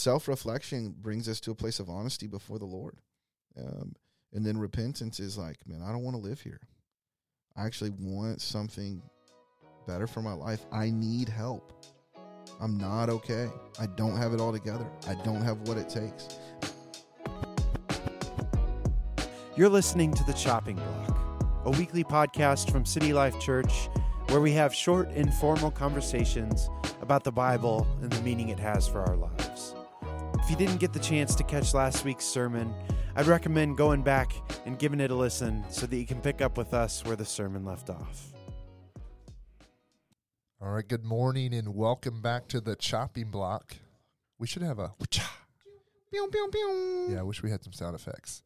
self reflection brings us to a place of honesty before the Lord. Um, and then repentance is like, man, I don't want to live here. I actually want something better for my life. I need help. I'm not okay. I don't have it all together. I don't have what it takes. You're listening to The Chopping Block, a weekly podcast from City Life Church where we have short, informal conversations about the Bible and the meaning it has for our lives. If you didn't get the chance to catch last week's sermon, I'd recommend going back and giving it a listen so that you can pick up with us where the sermon left off. All right, good morning and welcome back to the chopping block. We should have a yeah. I wish we had some sound effects.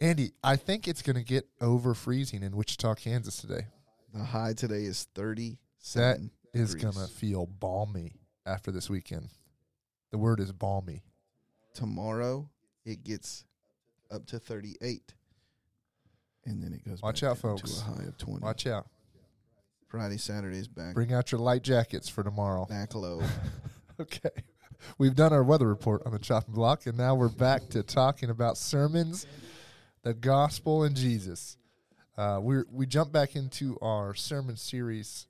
Andy, I think it's going to get over freezing in Wichita, Kansas today. The high today is That 37. is degrees. going to feel balmy after this weekend. The word is balmy. Tomorrow, it gets up to 38. And then it goes Watch back out, folks. to a high of 20. Watch out. Friday, Saturday's back, Bring out your light jackets for tomorrow. back low. Okay. We've done our weather report on the chopping block, and now we're back to talking about sermons, the gospel, and Jesus. Uh, we we jump back into our sermon series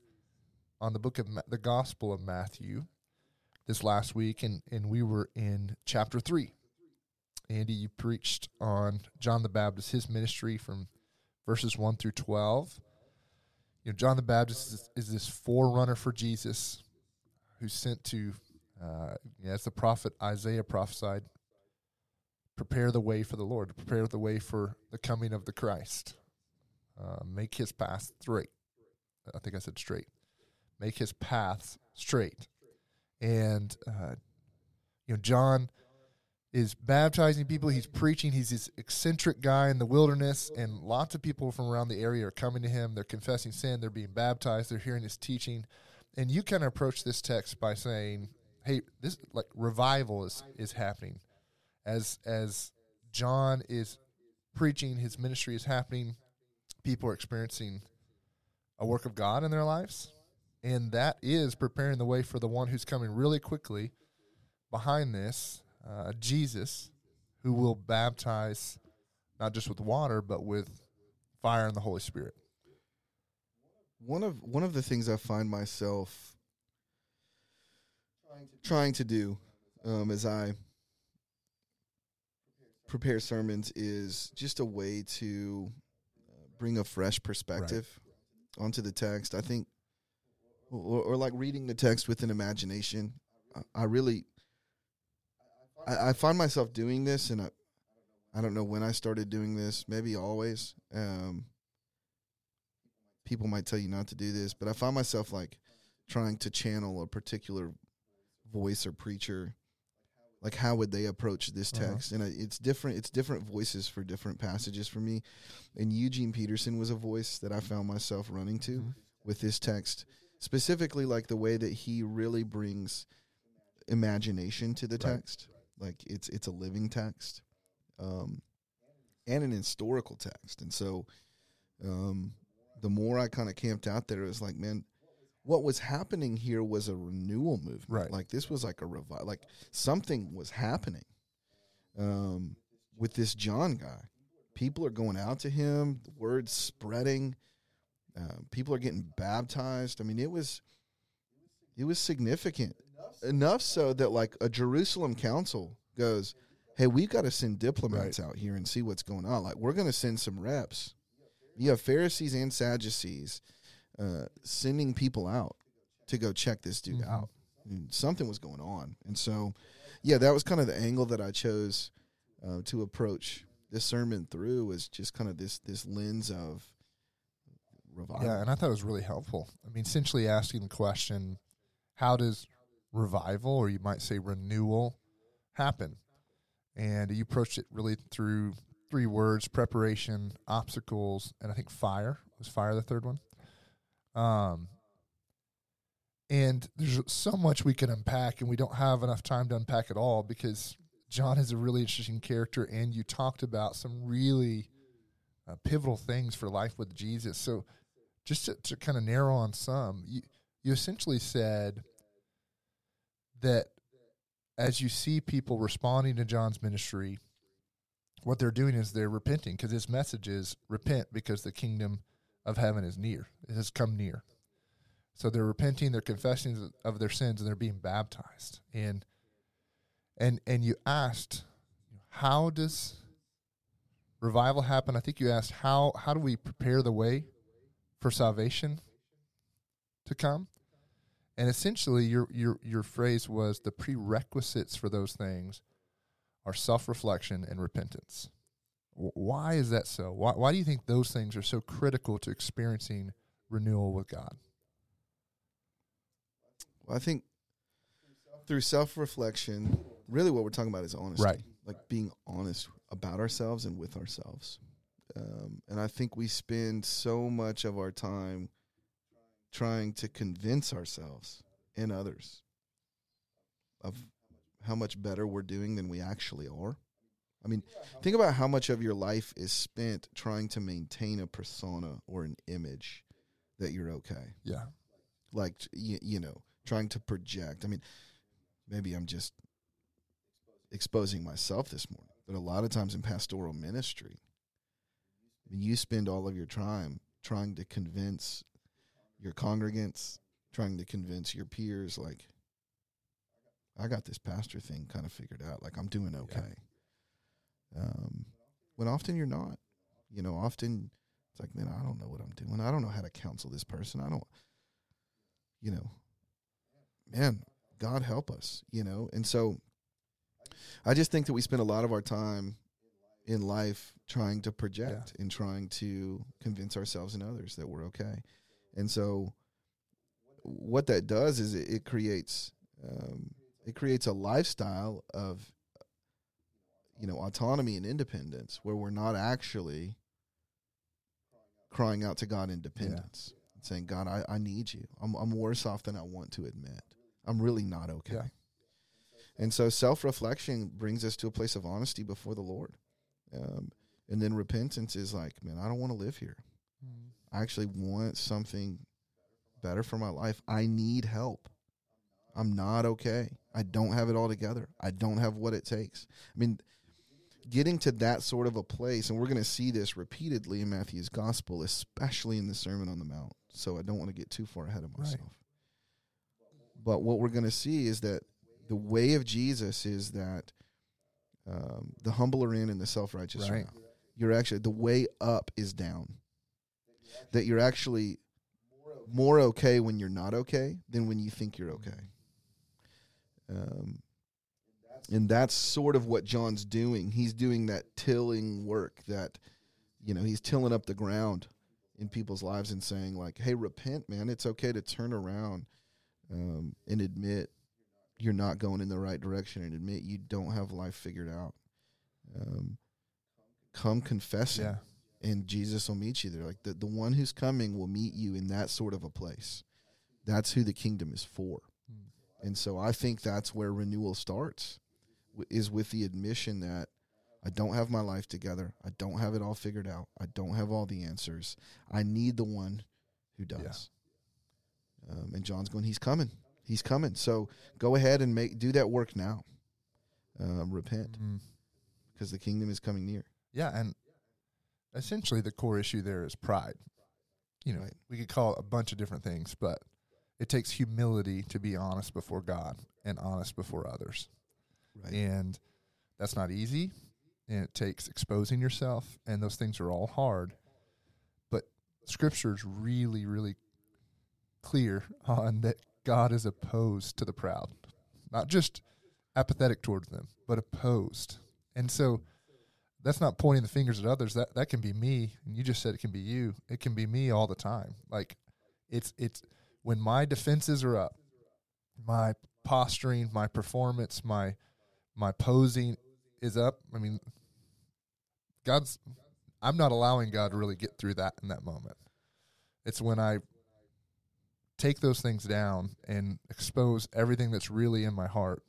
on the book of Ma- the Gospel of Matthew this last week, and and we were in chapter three. Andy, you preached on John the Baptist, his ministry from verses one through twelve. You know, John the Baptist is, is this forerunner for Jesus, who's sent to uh, as the prophet Isaiah prophesied, prepare the way for the Lord, prepare the way for the coming of the Christ, uh, make his path straight. I think I said straight. Make his paths straight. And, uh, you know, John is baptizing people. He's preaching. He's this eccentric guy in the wilderness, and lots of people from around the area are coming to him. They're confessing sin. They're being baptized. They're hearing his teaching. And you kind of approach this text by saying, "Hey, this like revival is is happening, as as John is preaching, his ministry is happening. People are experiencing a work of God in their lives, and that is preparing the way for the one who's coming really quickly behind this, uh, Jesus, who will baptize not just with water but with fire and the Holy Spirit. one of one of the things I find myself trying to do um, as I prepare sermons is just a way to bring a fresh perspective onto the text. I think, or, or like reading the text with an imagination. I, I really, I, I find myself doing this, and I, I don't know when I started doing this. Maybe always. Um, people might tell you not to do this, but I find myself like trying to channel a particular voice or preacher. Like how would they approach this Uh-huh. text? And it's different. It's different voices for different passages for me. And Eugene Peterson was a voice that I found myself running to Mhm. with this text, specifically like the way that he really brings imagination to the Right. text. Like it's it's a living text, um, and an historical text. And so, um, the more I kind of camped out there, it was like, man, what was happening here was a renewal movement. Right. Like this was like a revival. Like something was happening um, with this John guy. People are going out to him. The word's spreading. Um, people are getting baptized. I mean, it was it was significant enough so that like a Jerusalem council goes, "Hey, we've got to send diplomats out here and see what's going on. Like, we're going to send some reps. You have Pharisees and Sadducees uh, sending people out to go check this dude Mhm. out. And something was going on, and so yeah, that was kind of the angle that I chose uh, to approach this sermon through. Was just kind of this this lens of revival. Yeah, and I thought it was really helpful. I mean, essentially asking the question, how does revival, or you might say renewal, happen? And you approached it really through three words preparation, obstacles, and I think fire. Was fire the third one? Um, and there's so much we can unpack, and we don't have enough time to unpack it all because John is a really interesting character, and you talked about some really uh, pivotal things for life with Jesus. So, just to, to kind of narrow on some, you you essentially said that as you see people responding to John's ministry, what they're doing is they're repenting because his message is repent because the kingdom of heaven is near. It has come near. So they're repenting, they're confessing of their sins, and they're being baptized. And and and you asked, how does revival happen? I think you asked how how do we prepare the way for salvation to come? And essentially, your your your phrase was the prerequisites for those things are self reflection and repentance. Why is that so? Why why do you think those things are so critical to experiencing renewal with God? Well, I think through self reflection, really what we're talking about is honesty. Right. Like being honest about ourselves and with ourselves. Um, and I think we spend so much of our time trying to convince ourselves and others of how much better we're doing than we actually are. I mean, think about how much of your life is spent trying to maintain a persona or an image that you're okay. Yeah. Like, you, you know, trying to project. I mean, maybe I'm just exposing myself this morning, but a lot of times in pastoral ministry, you spend all of your time trying to convince your congregants, trying to convince your peers, like, I got this pastor thing kind of figured out. Like, I'm doing okay. Yeah. Um, when often you're not. You know, often it's like, man, I don't know what I'm doing. I don't know how to counsel this person. I don't, you know, man, God help us, you know? And so I just think that we spend a lot of our time in life trying to project yeah. and trying to convince ourselves and others that we're okay. And so what that does is it, it creates um, it creates a lifestyle of you know autonomy and independence where we're not actually crying out to God independence yeah. and saying, God, I, I need you. I'm I'm worse off than I want to admit. I'm really not okay. Yeah. And so self reflection brings us to a place of honesty before the Lord. Um, and then repentance is like, man, I don't want to live here. Mm. I actually want something better for my life. I need help. I'm not okay. I don't have it all together. I don't have what it takes. I mean, getting to that sort of a place, and we're going to see this repeatedly in Matthew's gospel, especially in the Sermon on the Mount. So I don't want to get too far ahead of myself. Right. But what we're going to see is that the way of Jesus is that um, the humble are in and the self righteous right. are out. You're actually the way up is down. That you're actually more okay when you're not okay than when you think you're okay. Um, and that's sort of what John's doing. He's doing that tilling work that, you know, he's tilling up the ground in people's lives and saying like, "Hey, repent, man. It's okay to turn around um, and admit you're not going in the right direction and admit you don't have life figured out. Um, come confessing, yeah. and Jesus will meet you there. Like the, the one who's coming will meet you in that sort of a place. That's who the kingdom is for. Hmm. And so I think that's where renewal starts, w- is with the admission that I don't have my life together. I don't have it all figured out. I don't have all the answers. I need the one who does. Yeah. Um, and John's going, He's coming. He's coming. So go ahead and make do that work now. Um, repent, because mm-hmm. the kingdom is coming near. Yeah, and essentially the core issue there is pride. You know, right. we could call it a bunch of different things, but it takes humility to be honest before God and honest before others. Right. And that's not easy. And it takes exposing yourself, and those things are all hard. But scripture is really, really clear on that God is opposed to the proud, not just apathetic towards them, but opposed. And so that's not pointing the fingers at others. That that can be me, and you just said it can be you. It can be me all the time. Like it's it's when my defenses are up, my posturing, my performance, my my posing is up. I mean, God's I'm not allowing God to really get through that in that moment. It's when I take those things down and expose everything that's really in my heart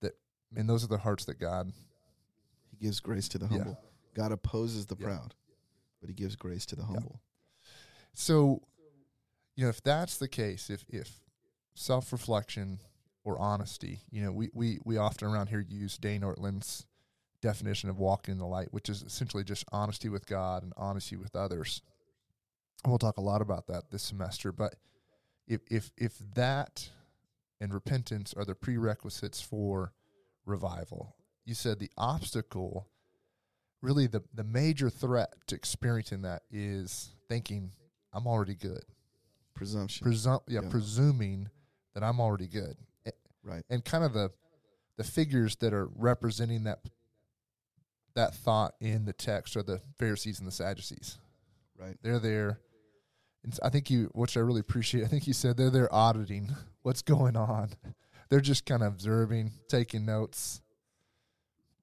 that and those are the hearts that God he gives grace to the humble. Yeah. God opposes the yeah. proud, but he gives grace to the humble. Yeah. So, you know, if that's the case, if if self-reflection or honesty. You know, we, we, we often around here use Dane Ortlund's definition of walking in the light, which is essentially just honesty with God and honesty with others. We'll talk a lot about that this semester. But if if if that and repentance are the prerequisites for revival, you said the obstacle, really the the major threat to experiencing that is thinking I'm already good. Presumption. Presum- yeah, Yeah. presuming that I'm already good. Right. and kind of the the figures that are representing that that thought in the text are the Pharisees and the Sadducees. Right. They're there. And I think you, which I really appreciate. I think you said they're there auditing what's going on. They're just kind of observing, taking notes,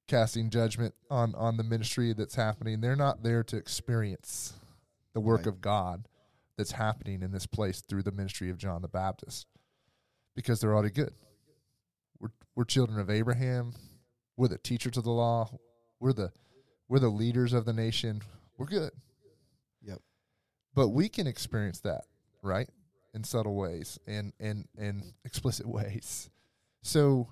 casting judgment on on the ministry that's happening. They're not there to experience the work Right. of God that's happening in this place through the ministry of John the Baptist, because they're already good. We're we're children of Abraham. We're the teachers of the law. We're the we're the leaders of the nation. We're good. But we can experience that, right? In subtle ways and and and explicit ways. So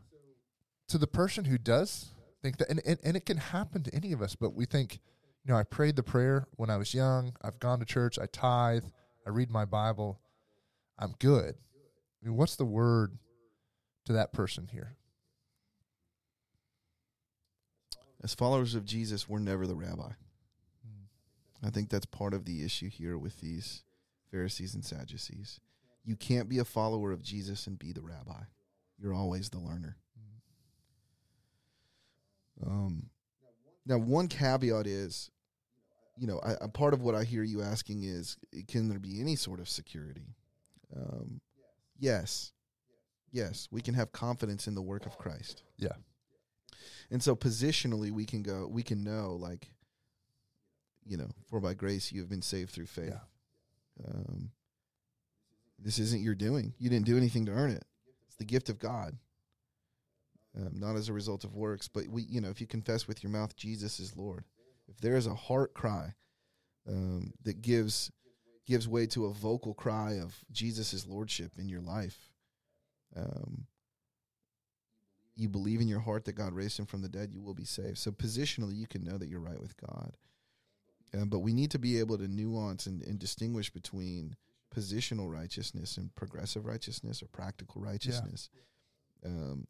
to the person who does think that and, and, and it can happen to any of us, but we think, you know, I prayed the prayer when I was young, I've gone to church, I tithe, I read my Bible, I'm good. I mean, what's the word to that person here? As followers of Jesus, we're never the rabbi. I think that's part of the issue here with these Pharisees and Sadducees. You can't be a follower of Jesus and be the rabbi. You're always the learner. Um, now, one caveat is, you know, I, a part of what I hear you asking is, can there be any sort of security? Um, yes, yes, we can have confidence in the work of Christ. Yeah. And so positionally, we can go, we can know, like, you know, for by grace you have been saved through faith. Yeah. Um, this isn't your doing. You didn't do anything to earn it. It's the gift of God. Um, not as a result of works, but we, you know, if you confess with your mouth Jesus is Lord, if there is a heart cry um, that gives gives way to a vocal cry of Jesus lordship in your life, um, you believe in your heart that God raised him from the dead, you will be saved. So positionally, you can know that you're right with God. Um, but we need to be able to nuance and, and distinguish between positional righteousness and progressive righteousness or practical righteousness. Um,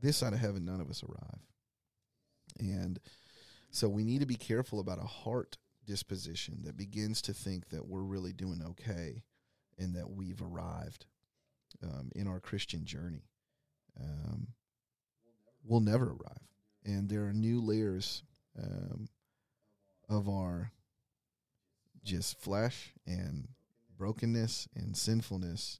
this side of heaven, none of us arrive. And so we need to be careful about a heart disposition that begins to think that we're really doing okay and that we've arrived um, in our Christian journey. Um, we'll never arrive. And there are new layers um, of our just flesh and brokenness and sinfulness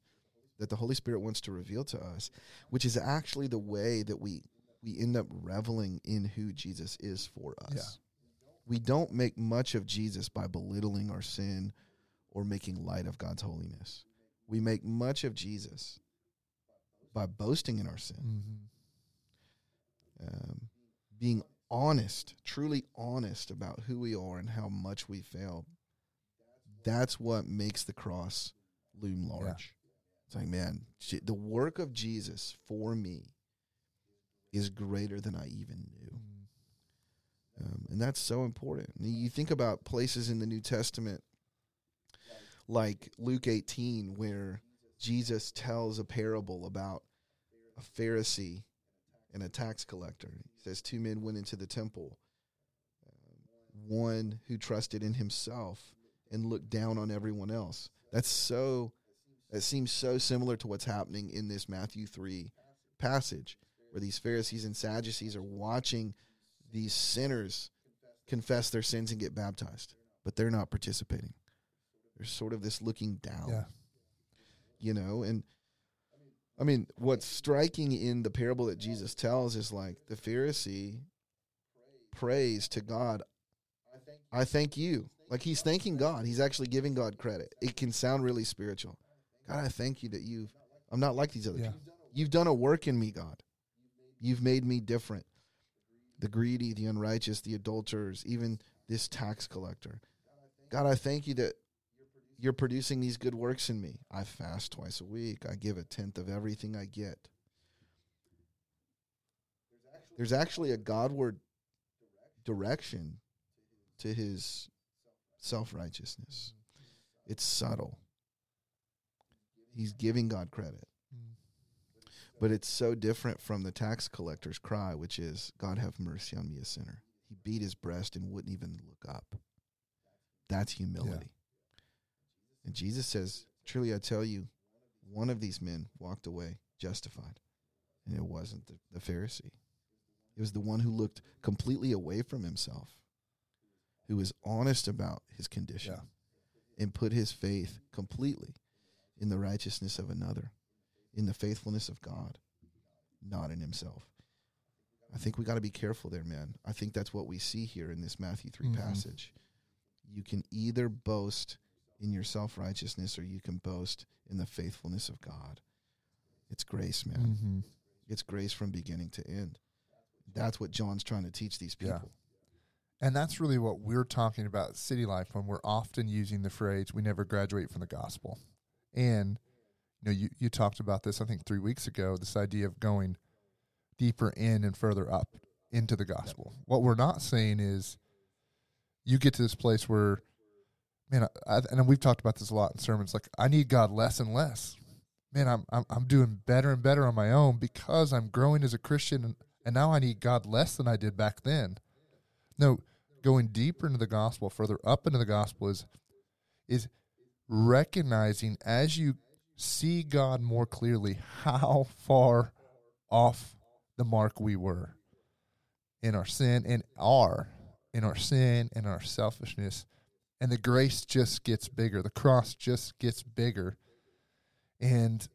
that the Holy Spirit wants to reveal to us, which is actually the way that we we end up reveling in who Jesus is for us. Yeah. We don't make much of Jesus by belittling our sin or making light of God's holiness. We make much of Jesus by boasting in our sin, Mm-hmm. um, being honest, truly honest about who we are and how much we fail. That's what makes the cross loom large. It's like, man, the work of Jesus for me is greater than I even knew. Um, and that's so important. You think about places in the New Testament, like Luke 18, where Jesus tells a parable about a Pharisee and a tax collector. He says, Two men went into the temple, um, one who trusted in himself and looked down on everyone else. That's so, that seems so similar to what's happening in this Matthew 3 passage, where these Pharisees and Sadducees are watching these sinners confess their sins and get baptized, but they're not participating. There's sort of this looking down, Yeah. you know, and I mean, what's striking in the parable that Jesus tells is like the Pharisee prays to God, I thank you. Like he's thanking God. He's actually giving God credit. It can sound really spiritual. God, I thank you that you've, I'm not like these other Yeah. people. You've done a work in me, God. You've made me different. The greedy, the unrighteous, the adulterers, even this tax collector. God, I thank you that you're producing these good works in me. I fast twice a week. I give a tenth of everything I get. there's actually a Godward direction to his self righteousness. It's subtle. He's giving God credit. But it's so different from the tax collector's cry, which is, God have mercy on me, a sinner. He beat his breast and wouldn't even look up. That's humility. And Jesus says, Truly I tell you, one of these men walked away justified. And it wasn't the, the Pharisee. It was the one who looked completely away from himself, who was honest about his condition Yeah. and put his faith completely in the righteousness of another, in the faithfulness of God, not in himself. I think we got to be careful there, man. I think that's what we see here in this Matthew 3 Mhm. passage. You can either boast in your self righteousness or you can boast in the faithfulness of God. It's grace, man. Mm-hmm. It's grace from beginning to end. That's what John's trying to teach these Yeah. people. And that's really what we're talking about city life when we're often using the phrase "we never graduate from the gospel." And you know, you you talked about this I think three weeks ago. This idea of going deeper in and further up into the gospel. What we're not saying is you get to this place where, man, I, I, and we've talked about this a lot in sermons. Like I need God less and less. Man, I'm I'm I'm doing better and better on my own because I'm growing as a Christian, and, and now I need God less than I did back then. No, going deeper into the gospel, further up into the gospel is is recognizing as you see God more clearly how far off the mark we were in our sin and are in our sin and our selfishness and the grace just gets bigger the cross just gets bigger and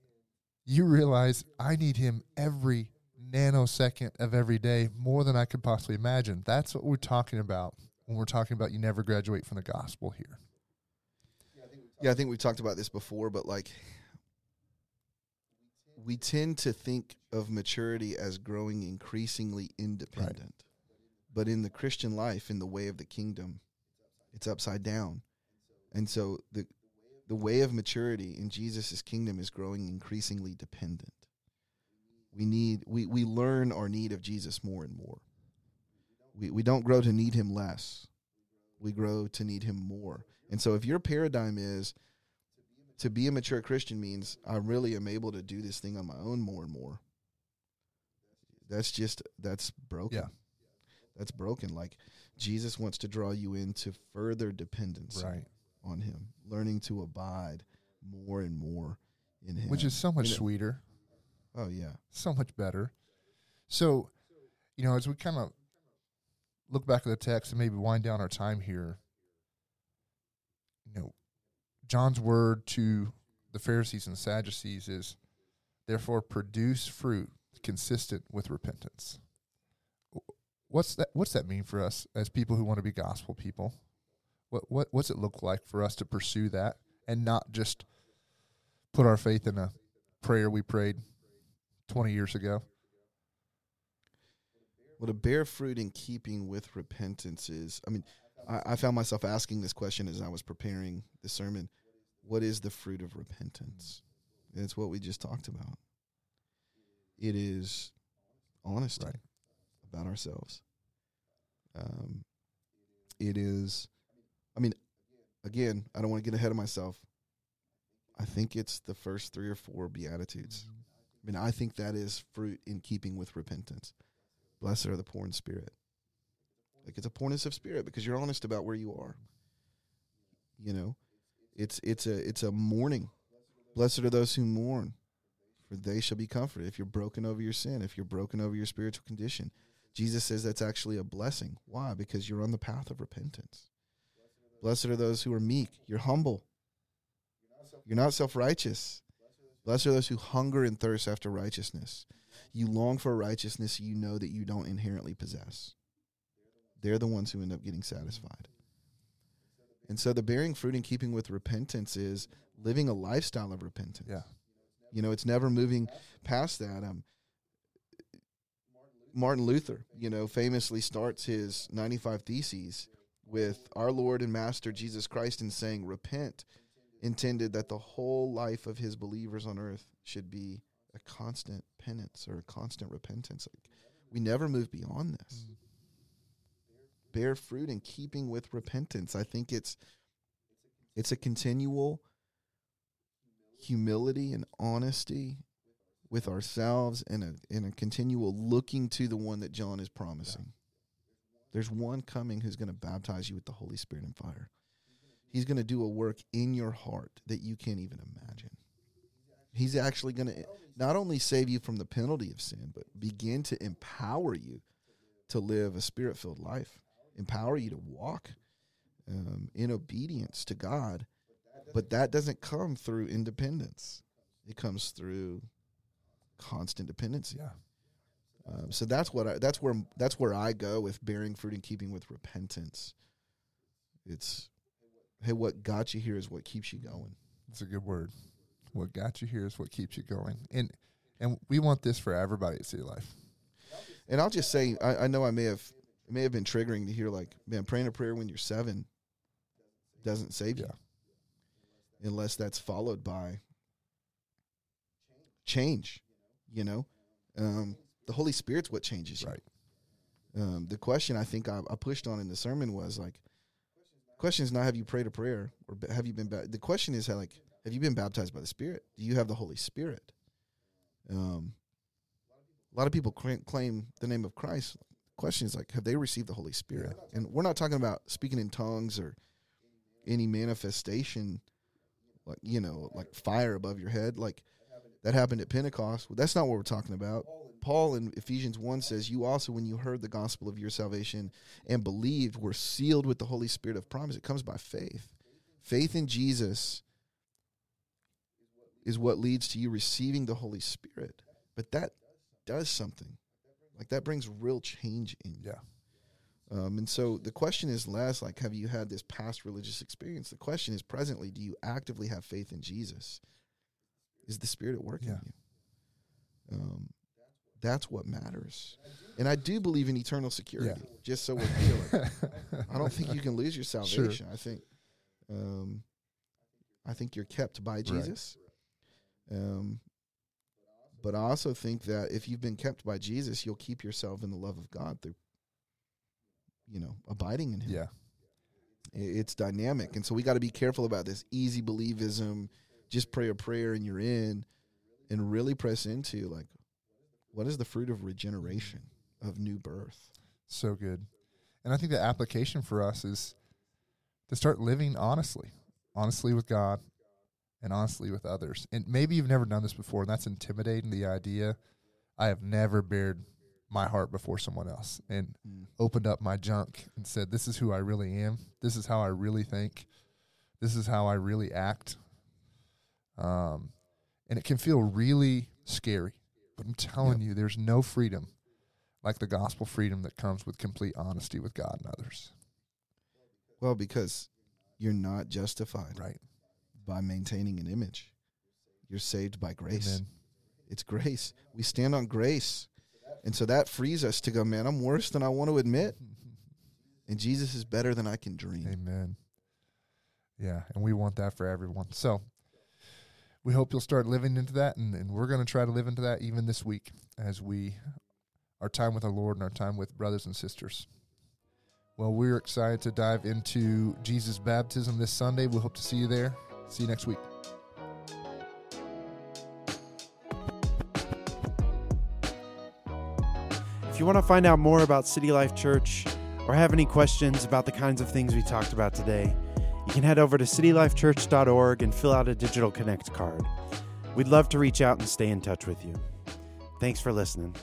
you realize I need him every nanosecond of every day more than I could possibly imagine. That's what we're talking about when we're talking about you never graduate from the gospel here. Yeah, I think we've talked about this before, but like we tend to think of maturity as growing increasingly independent. But in the Christian life, in the way of the kingdom, it's upside down. And so the the way of maturity in Jesus' kingdom is growing increasingly dependent. We need we, we learn our need of Jesus more and more. We we don't grow to need him less. We grow to need him more. And so if your paradigm is to be a mature Christian means I really am able to do this thing on my own more and more. That's just that's broken. Yeah. That's broken. Like Jesus wants to draw you into further dependence on him, learning to abide more and more in him. Which is so much You know- sweeter, Oh yeah. so much better. So, you know, as we kind of look back at the text and maybe wind down our time here, you know, John's word to the Pharisees and Sadducees is, therefore, produce fruit consistent with repentance. What's that? What's that mean for us as people who want to be gospel people? What what what's it look like for us to pursue that and not just put our faith in a prayer we prayed twenty years ago? Well, to bear fruit in keeping with repentance is, I mean, I, I found myself asking this question as I was preparing the sermon. What is the fruit of repentance? And it's what we just talked about. It is honesty Right. About ourselves. Um, it is, I mean, again, I don't want to get ahead of myself. I think it's the first three or four Beatitudes. I mean, I think that is fruit in keeping with repentance. Blessed are the poor in spirit. Like it's a poorness of spirit because you're honest about where you are. You know, it's it's a it's a mourning. Blessed are those who mourn, for they shall be comforted. If you're broken over your sin, if you're broken over your spiritual condition, Jesus says that's actually a blessing. Why? Because you're on the path of repentance. Blessed are those who are meek. You're humble. You're not self righteous. Blessed are those who hunger and thirst after righteousness. You long for righteousness you know that you don't inherently possess. They're the ones who end up getting satisfied. And so the bearing fruit in keeping with repentance is living a lifestyle of repentance. Yeah. You know, it's never moving past that. Um, Martin Luther, you know, famously starts his 95 Theses with our Lord and Master Jesus Christ and saying, Repent, intended that the whole life of his believers on earth should be a constant penance or a constant repentance. Like, we never move beyond this. Mm. Bear fruit in keeping with repentance. I think it's it's a continual humility and honesty with ourselves and a and a continual looking to the one that John is promising. There's one coming who's going to baptize you with the Holy Spirit and fire. He's going to do a work in your heart that you can't even imagine. He's actually going to not only save you from the penalty of sin, but begin to empower you to live a spirit filled life, empower you to walk um, in obedience to God. But that doesn't come through independence, it comes through constant dependency. Yeah. Um, so that's what I, that's where that's where I go with bearing fruit in keeping with repentance. It's hey, what got you here is what keeps you going. It's a good word. What got you here is what keeps you going. And and we want this for everybody at City Life. And I'll just say, I, I know I may have it may have been triggering to hear like, man, praying a prayer when you're seven doesn't save you, unless that's followed by change. You know, um, the Holy Spirit's what changes you. Right. Um, the question I think I, I pushed on in the sermon was like, question is not have you prayed a prayer or have you been ba- the question is how, like have you been baptized by the Spirit? Do you have the Holy Spirit? Um, a lot of people claim the name of Christ. The question is like, have they received the Holy Spirit? And we're not talking about speaking in tongues or any manifestation, like you know, like fire above your head, like that happened at Pentecost. Well, that's not what we're talking about. Paul in Ephesians 1 says, You also, when you heard the gospel of your salvation and believed, were sealed with the Holy Spirit of promise. It comes by faith. Faith in Jesus is what leads to you receiving the Holy Spirit. But that does something. Like that brings real change in you. Yeah. Um, and so the question is less like, have you had this past religious experience? The question is presently, do you actively have faith in Jesus? Is the Spirit at work Yeah. in you? Um, that's what matters. And I do believe in eternal security, just so we're clear. I don't think you can lose your salvation. I think, um, I think you're kept by Jesus. Um, but I also think that if you've been kept by Jesus, you'll keep yourself in the love of God through, you know, abiding in Him. Yeah. It's dynamic, and so we got to be careful about this easy believism. Just pray a prayer and you're in, and really press into like, what is the fruit of regeneration, of new birth? So good. And I think the application for us is to start living honestly, honestly with God and honestly with others. And maybe you've never done this before, and that's intimidating the idea. I have never bared my heart before someone else and mm. opened up my junk and said, This is who I really am. This is how I really think. This is how I really act. Um, and it can feel really scary. But I'm telling you, there's no freedom like the gospel freedom that comes with complete honesty with God and others. Well, because you're not justified Right. by maintaining an image. You're saved by grace. Amen. It's grace. We stand on grace. And so that frees us to go, man, I'm worse than I want to admit. And Jesus is better than I can dream. Amen. Yeah, and we want that for everyone. So we hope you'll start living into that, and, and we're going to try to live into that even this week as we our time with our Lord and our time with brothers and sisters. Well, we're excited to dive into Jesus' baptism this Sunday. We hope to see you there. See you next week. If you want to find out more about City Life Church or have any questions about the kinds of things we talked about today, you can head over to citylifechurch.org and fill out a digital connect card. We'd love to reach out and stay in touch with you. Thanks for listening.